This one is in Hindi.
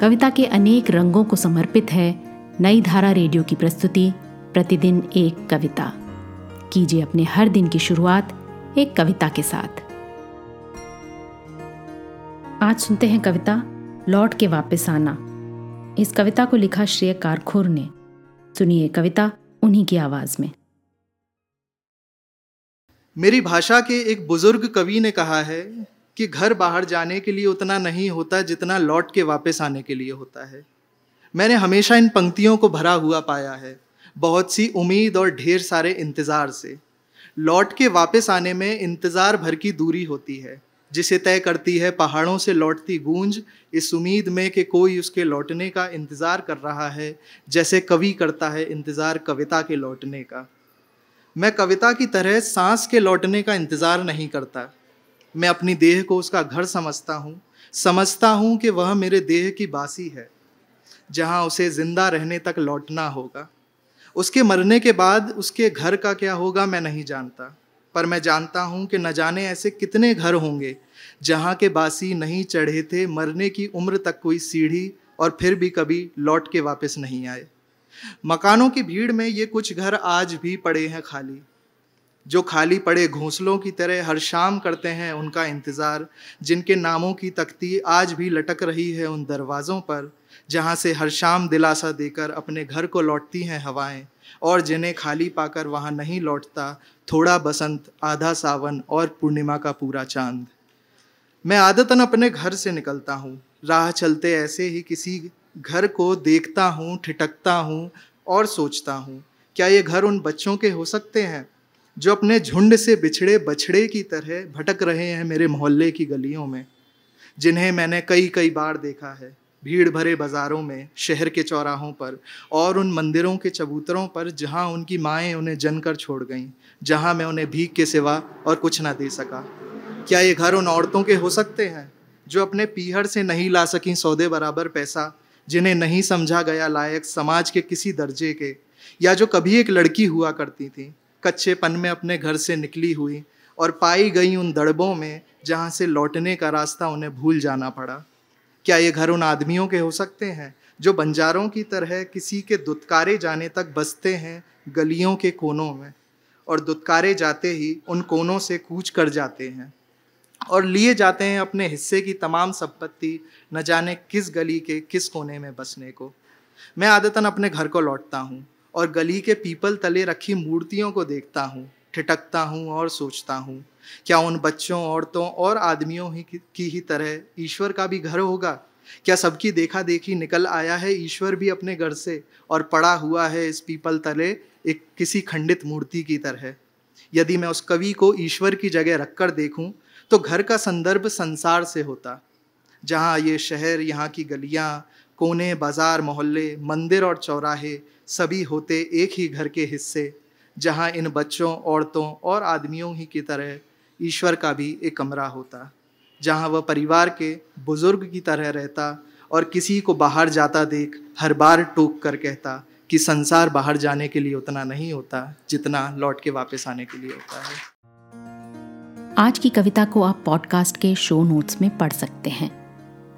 कविता के अनेक रंगों को समर्पित है नई धारा रेडियो की प्रस्तुति, प्रतिदिन एक कविता। कीजिए अपने हर दिन की शुरुआत एक कविता के साथ। आज सुनते हैं कविता, लौट के वापस आना। इस कविता को लिखा श्रेय कारखुर ने। सुनिए कविता उन्हीं की आवाज़ में। मेरी भाषा के एक बुज़ुर्ग कवि ने कहा है कि घर बाहर जाने के लिए उतना नहीं होता जितना लौट के वापस आने के लिए होता है। मैंने हमेशा इन पंक्तियों को भरा हुआ पाया है, बहुत सी उम्मीद और ढेर सारे इंतज़ार से। लौट के वापस आने में इंतज़ार भर की दूरी होती है, जिसे तय करती है पहाड़ों से लौटती गूंज, इस उम्मीद में कि कोई उसके लौटने का इंतज़ार कर रहा है, जैसे कवि करता है इंतज़ार कविता के लौटने का। मैं कविता की तरह सांस के लौटने का इंतज़ार नहीं करता। मैं अपनी देह को उसका घर समझता हूँ। समझता हूँ कि वह मेरे देह की बासी है, जहाँ उसे ज़िंदा रहने तक लौटना होगा। उसके मरने के बाद उसके घर का क्या होगा मैं नहीं जानता, पर मैं जानता हूँ कि न जाने ऐसे कितने घर होंगे, जहाँ के बासी नहीं चढ़े थे, मरने की उम्र तक कोई सीढ़ी और फिर भी कभी लौट के वापस नहीं आए। मकानों की भीड़ में ये कुछ घर आज भी पड़े हैं खाली। जो खाली पड़े घोंसलों की तरह हर शाम करते हैं उनका इंतज़ार, जिनके नामों की तख्ती आज भी लटक रही है उन दरवाज़ों पर, जहाँ से हर शाम दिलासा देकर अपने घर को लौटती हैं हवाएँ, और जिन्हें खाली पाकर वहाँ नहीं लौटता, थोड़ा बसंत, आधा सावन और पूर्णिमा का पूरा चाँद। मैं आदतन अपने घर से निकलता हूँ, राह चलते ऐसे ही किसी घर को देखता हूँ ठिटकता हूँ और सोचता हूँ, क्या ये घर उन बच्चों के हो सकते हैं? जो अपने झुंड से बिछड़े बछड़े की तरह भटक रहे हैं मेरे मोहल्ले की गलियों में, जिन्हें मैंने कई कई बार देखा है, भीड़ भरे बाज़ारों में, शहर के चौराहों पर और उन मंदिरों के चबूतरों पर जहाँ उनकी माएँ उन्हें जनकर छोड़ गईं, जहाँ मैं उन्हें भीख के सिवा और कुछ ना दे सका। क्या ये घर उन औरतों के हो सकते हैं, जो अपने पीहर से नहीं ला सकें सौदे बराबर पैसा, जिन्हें नहीं समझा गया लायक समाज के किसी दर्जे के, या जो कभी एक लड़की हुआ करती थी? कच्चेपन में अपने घर से निकली हुई और पाई गई उन दड़बों में जहाँ से लौटने का रास्ता उन्हें भूल जाना पड़ा। क्या ये घर उन आदमियों के हो सकते हैं, जो बंजारों की तरह किसी के दुत्कारे जाने तक बसते हैं गलियों के कोनों में और दुत्कारे जाते ही उन कोनों से कूच कर जाते हैं और लिए जाते हैं अपने हिस्से की तमाम संपत्ति न जाने किस गली के किस कोने में बसने को। मैं आदतन अपने घर को लौटता हूँ। और गली के पीपल तले रखी मूर्तियों को देखता हूँ ठिटकता हूँ और सोचता हूँ, क्या उन बच्चों, औरतों और आदमियों ही की ही तरह ईश्वर का भी घर होगा? क्या सबकी देखा देखी निकल आया है, ईश्वर भी अपने घर से और पड़ा हुआ है इस पीपल तले एक किसी खंडित मूर्ति की तरह? यदि मैं उस कवि को ईश्वर की जगह रखकर देखूँ तो घर का संदर्भ संसार से होता। जहाँ ये शहर, यहाँ की गलियाँ कोने, बाज़ार, मोहल्ले, मंदिर और चौराहे सभी होते एक ही घर के हिस्से, जहाँ इन बच्चों, औरतों और आदमियों ही की तरह ईश्वर का भी एक कमरा होता, जहाँ वह परिवार के बुज़ुर्ग की तरह रहता और किसी को बाहर जाता देख हर बार टोक कर कहता कि संसार बाहर जाने के लिए उतना नहीं होता जितना लौट के वापस आने के लिए होता है। आज की कविता को आप पॉडकास्ट के शो नोट्स में पढ़ सकते हैं।